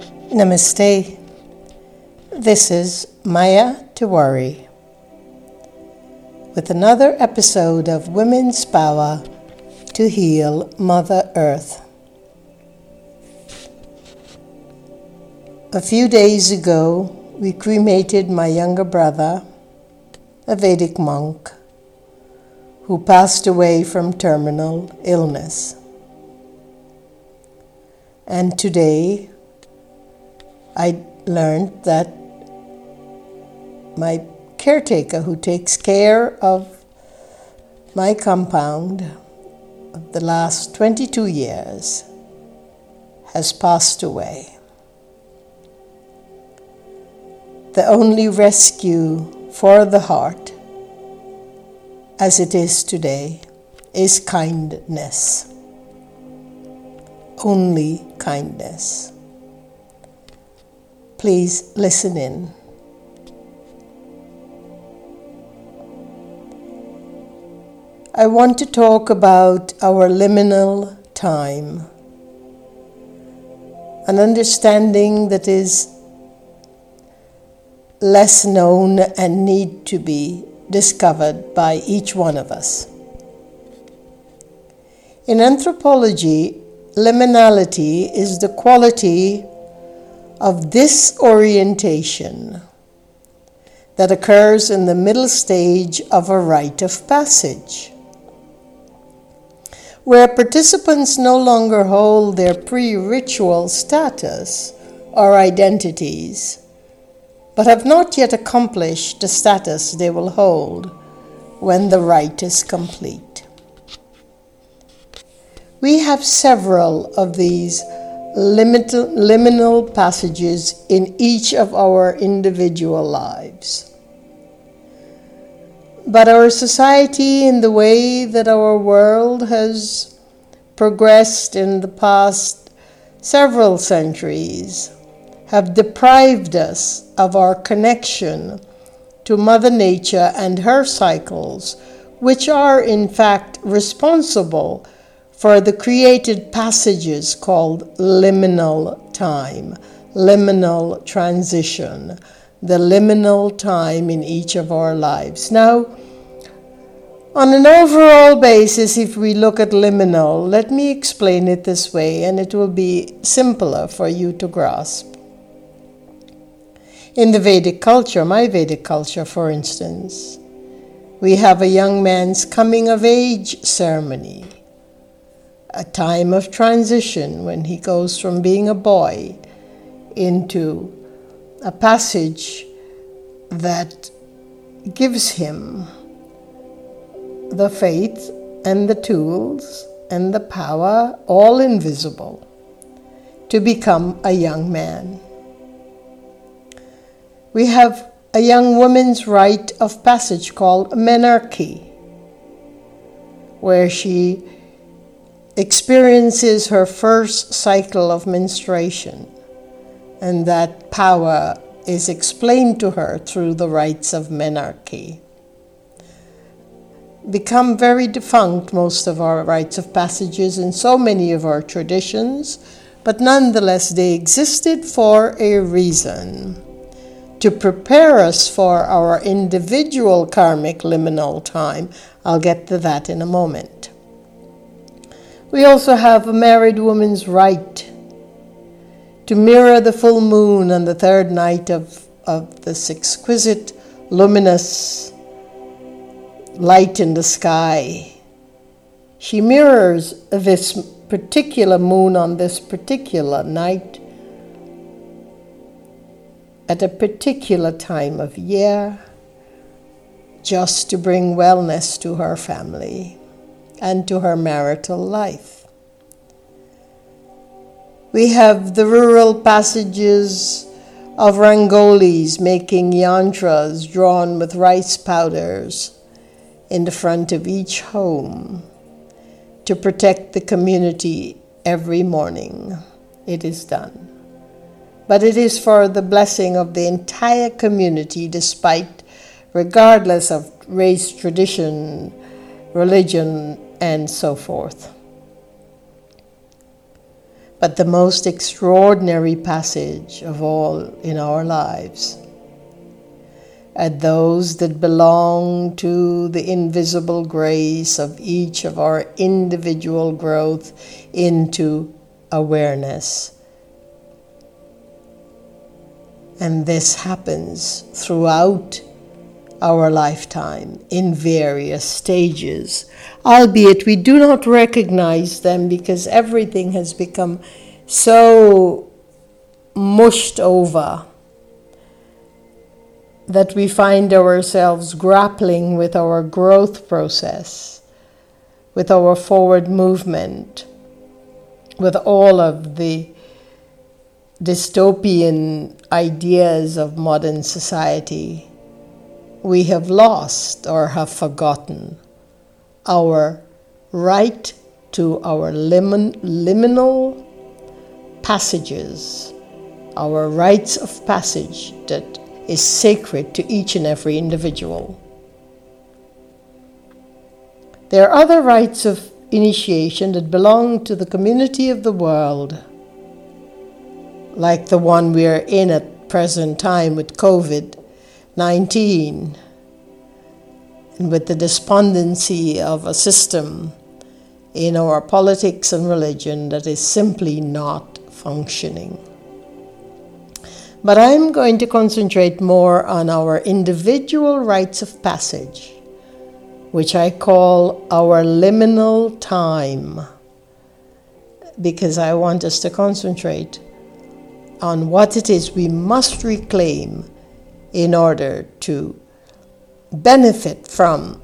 Namaste. This is Maya Tiwari with another episode of Women's Power to Heal Mother Earth. A few days ago, we cremated my younger brother, a Vedic monk, who passed away from terminal illness. And today, I learned that my caretaker, who takes care of my compound of the last 22 years, has passed away. The only rescue for the heart, as it is today, is kindness. Only kindness. Please listen in. I want to talk about our liminal time, an understanding that is less known and need to be discovered by each one of us. In anthropology, liminality is the quality of disorientation that occurs in the middle stage of a rite of passage, where participants no longer hold their pre ritual status or identities, but have not yet accomplished the status they will hold when the rite is complete. We have several of these liminal passages in each of our individual lives. But our society, in the way that our world has progressed in the past several centuries, have deprived us of our connection to Mother Nature and her cycles, which are in fact responsible for the created passages called liminal time, liminal transition, the liminal time in each of our lives. Now, on an overall basis, if we look at liminal, let me explain it this way, and it will be simpler for you to grasp. In the Vedic culture, my Vedic culture, for instance, we have a young man's coming of age ceremony a time of transition when he goes from being a boy into a passage that gives him the faith and the tools and the power, all invisible, to become a young man. We have a young woman's rite of passage called menarche, where she experiences her first cycle of menstruation, and that power is explained to her through the rites of menarche. Become very defunct, most of our rites of passages and so many of our traditions, but nonetheless they existed for a reason to prepare us for our individual karmic liminal time. I'll get to that in a moment. We also have a married woman's right to mirror the full moon on the third night of, of this exquisite, luminous light in the sky. She mirrors this particular moon on this particular night at a particular time of year just to bring wellness to her family and to her marital life. We have the rural passages of Rangolis making yantras drawn with rice powders in the front of each home to protect the community every morning. It is done. But it is for the blessing of the entire community, despite, regardless of race, tradition, religion, and so forth. but the most extraordinary passage of all in our lives. At those that belong to the invisible grace of each of our individual growth into awareness. And this happens throughout our lifetime in various stages, albeit we do not recognize them because everything has become so mushed over that we find ourselves grappling with our growth process, with our forward movement, with all of the dystopian ideas of modern society we have lost or have forgotten our right to our limin- liminal passages, our rites of passage that is sacred to each and every individual. There are other rites of initiation that belong to the community of the world, like the one we are in at present time with COVID 19. And with the despondency of a system in our politics and religion that is simply not functioning. But I'm going to concentrate more on our individual rites of passage, which I call our liminal time, because I want us to concentrate on what it is we must reclaim in order to benefit from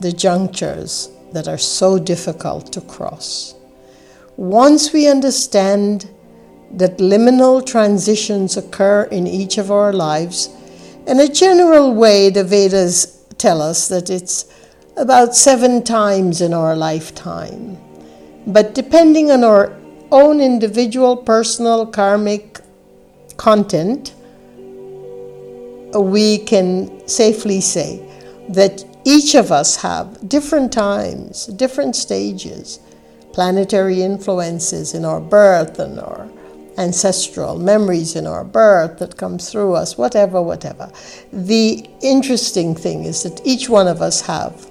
the junctures that are so difficult to cross. Once we understand that liminal transitions occur in each of our lives, in a general way, the Vedas tell us that it's about seven times in our lifetime. But depending on our own individual personal karmic content, we can safely say that each of us have different times, different stages, planetary influences in our birth and our ancestral memories in our birth that comes through us, whatever, whatever. The interesting thing is that each one of us have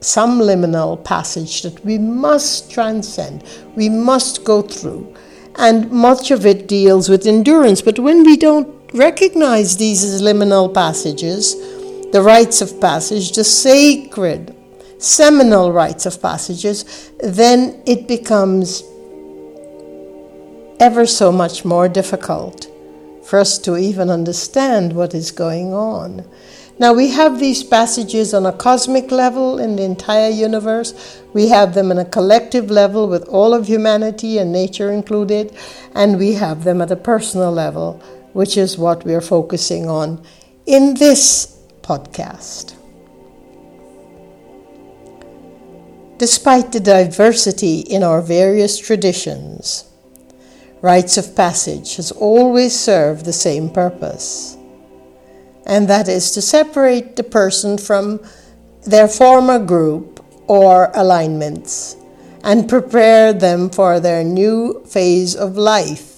some liminal passage that we must transcend, we must go through and much of it deals with endurance. But when we don't recognize these as liminal passages, the rites of passage, the sacred, seminal rites of passages, then it becomes ever so much more difficult for us to even understand what is going on. Now, we have these passages on a cosmic level in the entire universe. We have them on a collective level with all of humanity and nature included. And we have them at a personal level, which is what we're focusing on in this podcast. Despite the diversity in our various traditions, rites of passage has always served the same purpose and that is to separate the person from their former group or alignments and prepare them for their new phase of life.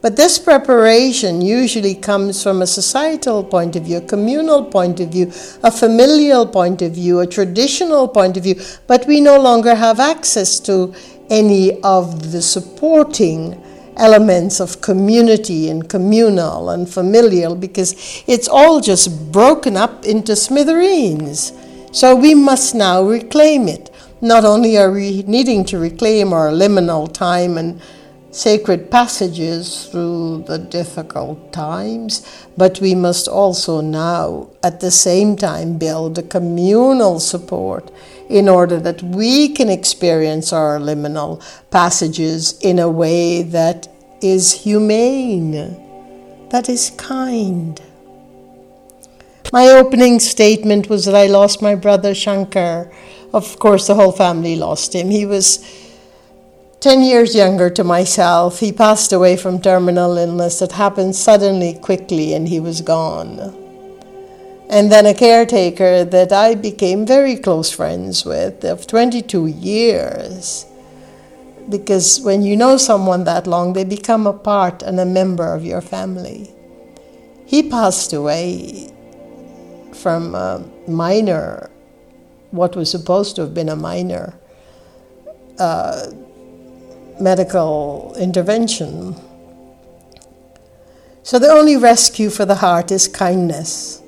But this preparation usually comes from a societal point of view, a communal point of view, a familial point of view, a traditional point of view, but we no longer have access to any of the supporting elements of community and communal and familial because it's all just broken up into smithereens. So we must now reclaim it. Not only are we needing to reclaim our liminal time and sacred passages through the difficult times, but we must also now, at the same time, build a communal support in order that we can experience our liminal passages in a way that is humane, that is kind. My opening statement was that I lost my brother Shankar. Of course, the whole family lost him. He was 10 years younger to myself. He passed away from terminal illness that happened suddenly, quickly, and he was gone and then a caretaker that I became very close friends with of 22 years because when you know someone that long, they become a part and a member of your family. He passed away from a minor, what was supposed to have been a minor uh, medical intervention. So the only rescue for the heart is kindness.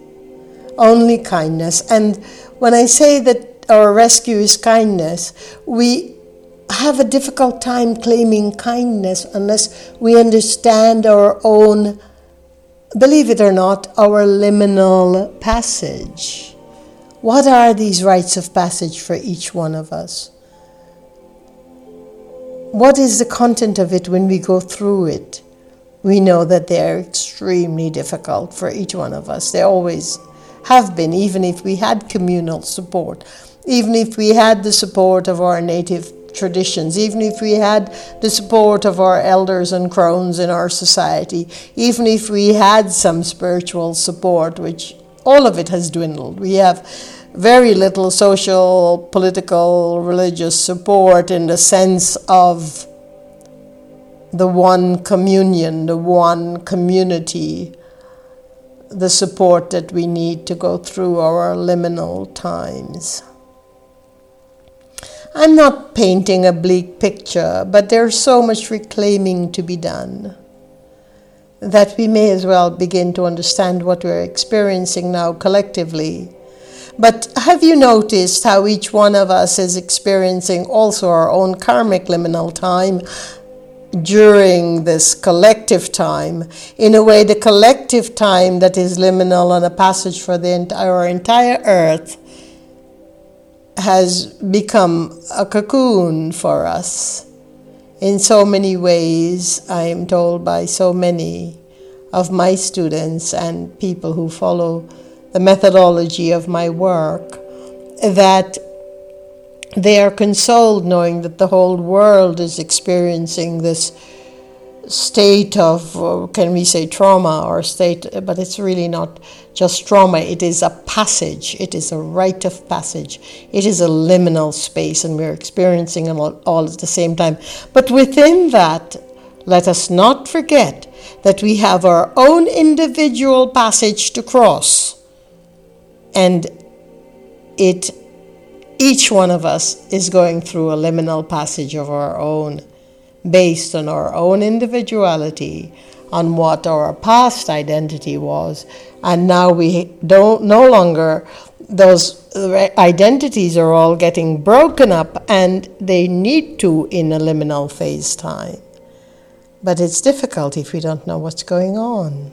Only kindness. And when I say that our rescue is kindness, we have a difficult time claiming kindness unless we understand our own, believe it or not, our liminal passage. What are these rites of passage for each one of us? What is the content of it when we go through it? We know that they're extremely difficult for each one of us. They always have been, even if we had communal support, even if we had the support of our native traditions, even if we had the support of our elders and crones in our society, even if we had some spiritual support, which all of it has dwindled. We have very little social, political, religious support in the sense of the one communion, the one community, the support that we need to go through our liminal times. I'm not painting a bleak picture, but there's so much reclaiming to be done that we may as well begin to understand what we're experiencing now collectively. But have you noticed how each one of us is experiencing also our own karmic liminal time during this collective time? In a way, the collective time that is liminal on a passage for the entire, our entire earth has become a cocoon for us. In so many ways, I am told by so many of my students and people who follow the methodology of my work that they are consoled knowing that the whole world is experiencing this state of, uh, can we say trauma or state, but it's really not just trauma. It is a passage. It is a rite of passage. It is a liminal space, and we're experiencing it all, all at the same time. But within that, let us not forget that we have our own individual passage to cross. And it each one of us is going through a liminal passage of our own based on our own individuality, on what our past identity was, and now we don't no longer those identities are all getting broken up and they need to in a liminal phase time. But it's difficult if we don't know what's going on.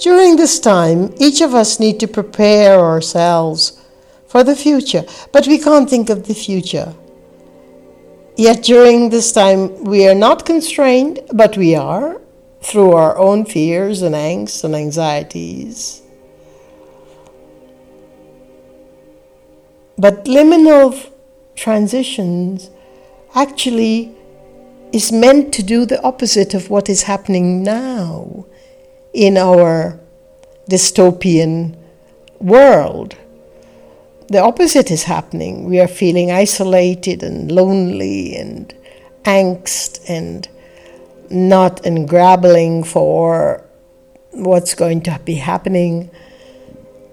During this time, each of us need to prepare ourselves for the future, but we can't think of the future Yet during this time, we are not constrained, but we are through our own fears and angst and anxieties. But liminal transitions actually is meant to do the opposite of what is happening now in our dystopian world the opposite is happening. We are feeling isolated and lonely and angst and not and grappling for what's going to be happening.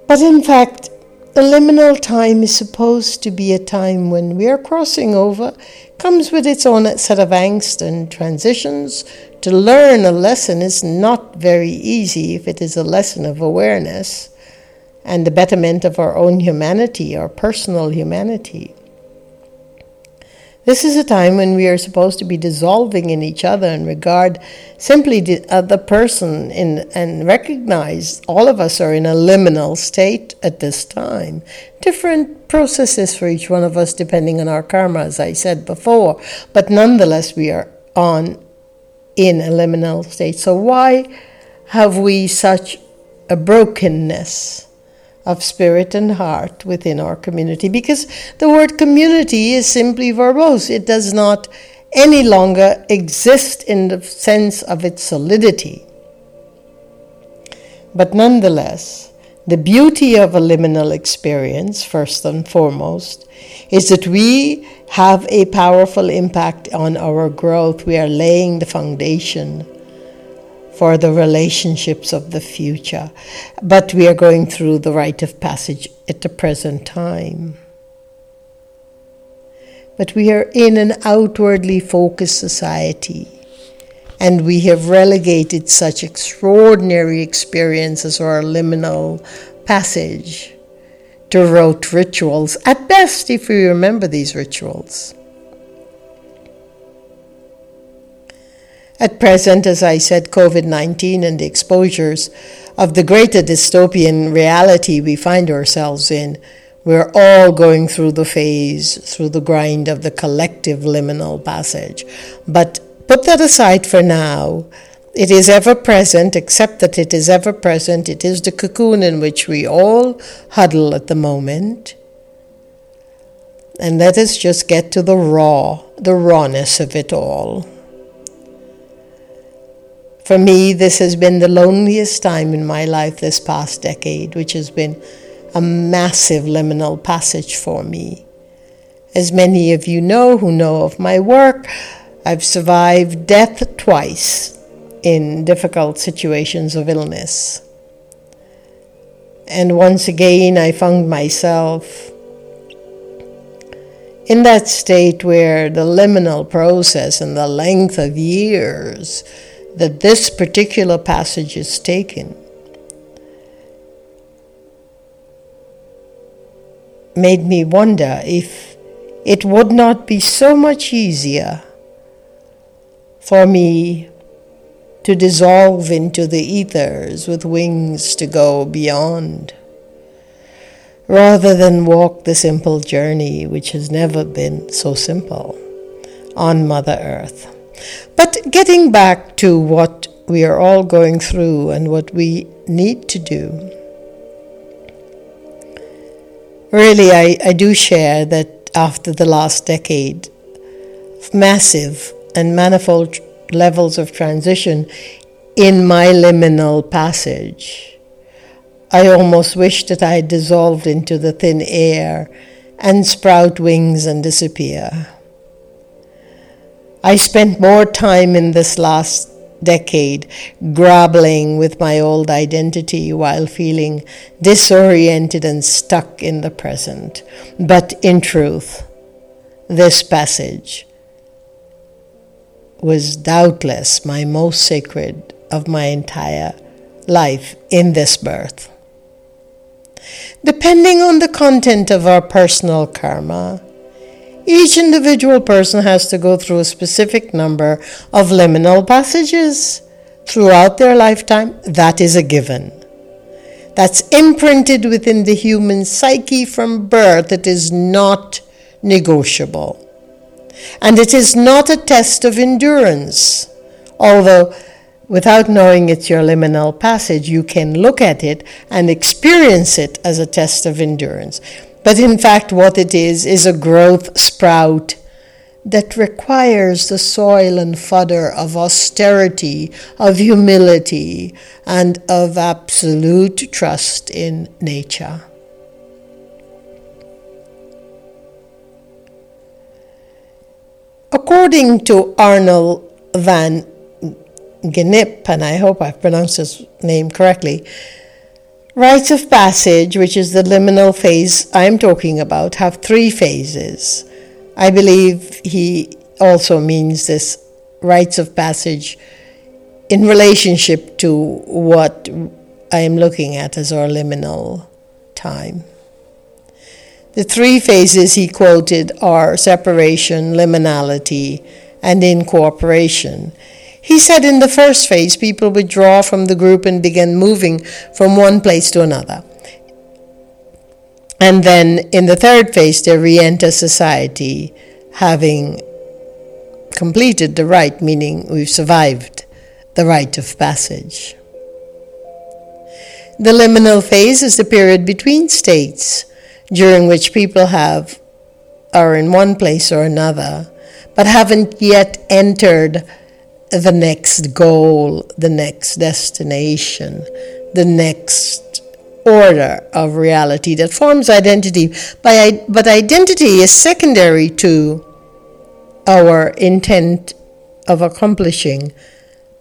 But in fact, the liminal time is supposed to be a time when we are crossing over, comes with its own set of angst and transitions. To learn a lesson is not very easy if it is a lesson of awareness and the betterment of our own humanity, our personal humanity. This is a time when we are supposed to be dissolving in each other and regard simply the other person in, and recognize all of us are in a liminal state at this time. Different processes for each one of us depending on our karma, as I said before, but nonetheless we are on in a liminal state. So why have we such a brokenness? Of spirit and heart within our community because the word community is simply verbose. It does not any longer exist in the sense of its solidity. But nonetheless, the beauty of a liminal experience, first and foremost, is that we have a powerful impact on our growth. We are laying the foundation for the relationships of the future. But we are going through the rite of passage at the present time. But we are in an outwardly focused society, and we have relegated such extraordinary experiences our liminal passage to rote rituals, at best, if we remember these rituals. At present, as I said, COVID 19 and the exposures of the greater dystopian reality we find ourselves in, we're all going through the phase, through the grind of the collective liminal passage. But put that aside for now. It is ever present, except that it is ever present. It is the cocoon in which we all huddle at the moment. And let us just get to the raw, the rawness of it all. For me, this has been the loneliest time in my life this past decade, which has been a massive liminal passage for me. As many of you know who know of my work, I've survived death twice in difficult situations of illness. And once again, I found myself in that state where the liminal process and the length of years that this particular passage is taken made me wonder if it would not be so much easier for me to dissolve into the ethers with wings to go beyond, rather than walk the simple journey which has never been so simple on Mother Earth. But getting back to what we are all going through and what we need to do. Really, I, I do share that after the last decade of massive and manifold levels of transition in my liminal passage, I almost wish that I had dissolved into the thin air and sprout wings and disappear. I spent more time in this last decade grappling with my old identity while feeling disoriented and stuck in the present. But in truth, this passage was doubtless my most sacred of my entire life in this birth. Depending on the content of our personal karma, each individual person has to go through a specific number of liminal passages throughout their lifetime. That is a given. That's imprinted within the human psyche from birth. It is not negotiable. And it is not a test of endurance. Although, without knowing it's your liminal passage, you can look at it and experience it as a test of endurance. But in fact, what it is, is a growth sprout that requires the soil and fodder of austerity, of humility, and of absolute trust in nature. According to Arnold van Gennep, and I hope I've pronounced his name correctly, Rites of passage, which is the liminal phase I'm talking about, have three phases. I believe he also means this rites of passage in relationship to what I am looking at as our liminal time. The three phases he quoted are separation, liminality, and incorporation. He said in the first phase, people withdraw from the group and begin moving from one place to another. And then in the third phase, they re enter society having completed the rite, meaning we've survived the rite of passage. The liminal phase is the period between states during which people have are in one place or another, but haven't yet entered the next goal, the next destination, the next order of reality that forms identity. But identity is secondary to our intent of accomplishing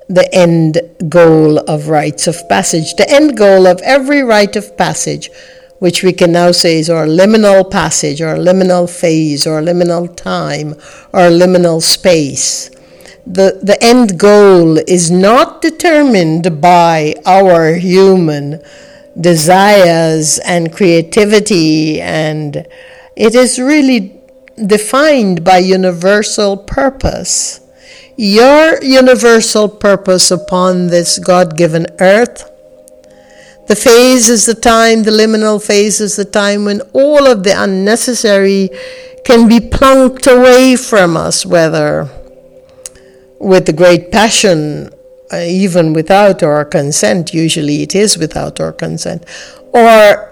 the end goal of rites of passage. The end goal of every rite of passage, which we can now say is our liminal passage, or liminal phase, or liminal time, or liminal space. The, the end goal is not determined by our human desires and creativity, and it is really defined by universal purpose your universal purpose upon this God given earth. The phase is the time, the liminal phase is the time when all of the unnecessary can be plunked away from us, whether with the great passion, uh, even without our consent, usually it is without our consent, or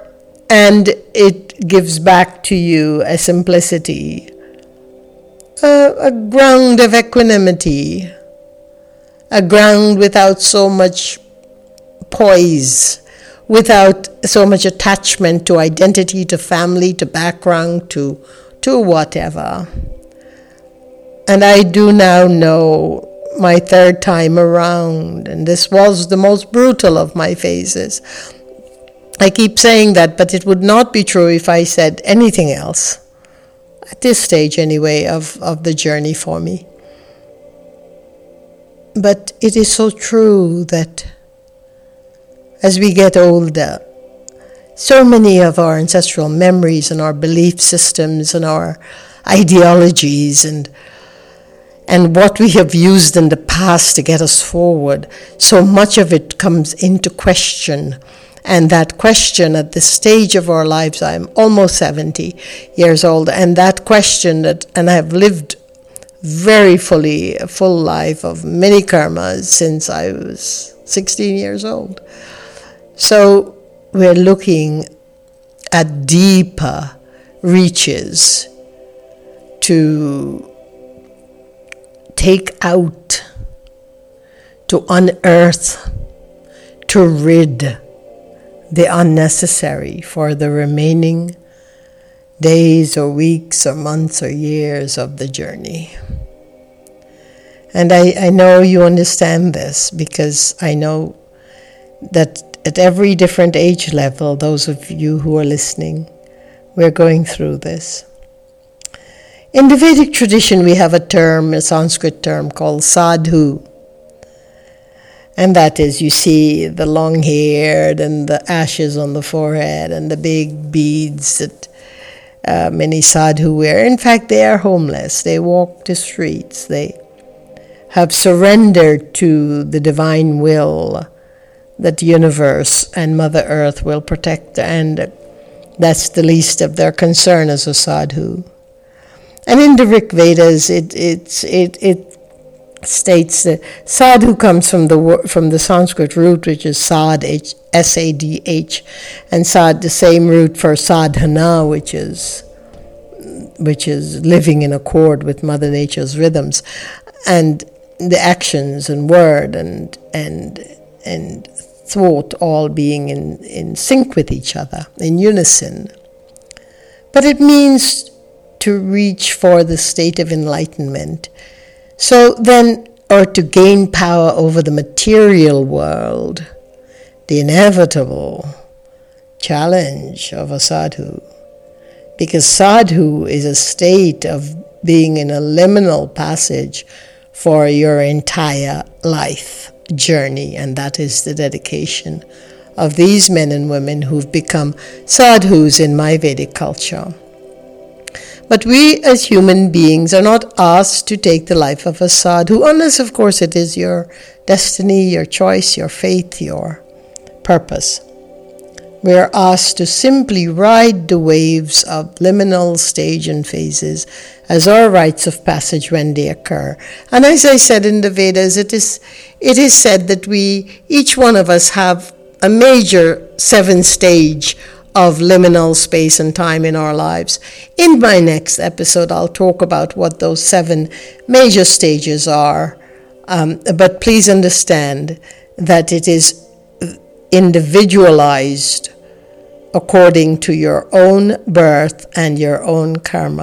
and it gives back to you a simplicity a, a ground of equanimity, a ground without so much poise, without so much attachment to identity, to family, to background, to, to whatever. And I do now know my third time around, and this was the most brutal of my phases. I keep saying that, but it would not be true if I said anything else at this stage anyway of, of the journey for me. But it is so true that as we get older, so many of our ancestral memories and our belief systems and our ideologies and and what we have used in the past to get us forward, so much of it comes into question and that question at this stage of our lives, I'm almost 70 years old, and that question that, and I've lived very fully, a full life of many karmas since I was 16 years old. So we're looking at deeper reaches to take out, to unearth, to rid the unnecessary for the remaining days or weeks or months or years of the journey. And I, I know you understand this because I know that at every different age level, those of you who are listening, we're going through this. In the Vedic tradition, we have a term, a Sanskrit term called sadhu, and that is, you see the long hair and the ashes on the forehead and the big beads that uh, many sadhu wear. In fact, they are homeless. They walk the streets. They have surrendered to the divine will that the universe and Mother Earth will protect, and that's the least of their concern as a sadhu. And in the Rig Vedas, it, it, it, it states that sadhu comes from the from the Sanskrit root, which is sad, S A D H, and sad the same root for sadhana, which is which is living in accord with Mother Nature's rhythms, and the actions and word and and and thought all being in, in sync with each other, in unison. But it means to reach for the state of enlightenment so then, or to gain power over the material world, the inevitable challenge of a sadhu. Because sadhu is a state of being in a liminal passage for your entire life journey, and that is the dedication of these men and women who've become sadhus in my Vedic culture. But we as human beings are not asked to take the life of a sadhu, unless, of course, it is your destiny, your choice, your faith, your purpose. We are asked to simply ride the waves of liminal stage and phases as our rites of passage when they occur. And as I said in the Vedas, it is, it is said that we, each one of us, have a major seven stage of liminal space and time in our lives. In my next episode, I'll talk about what those seven major stages are. Um, but please understand that it is individualized according to your own birth and your own karma.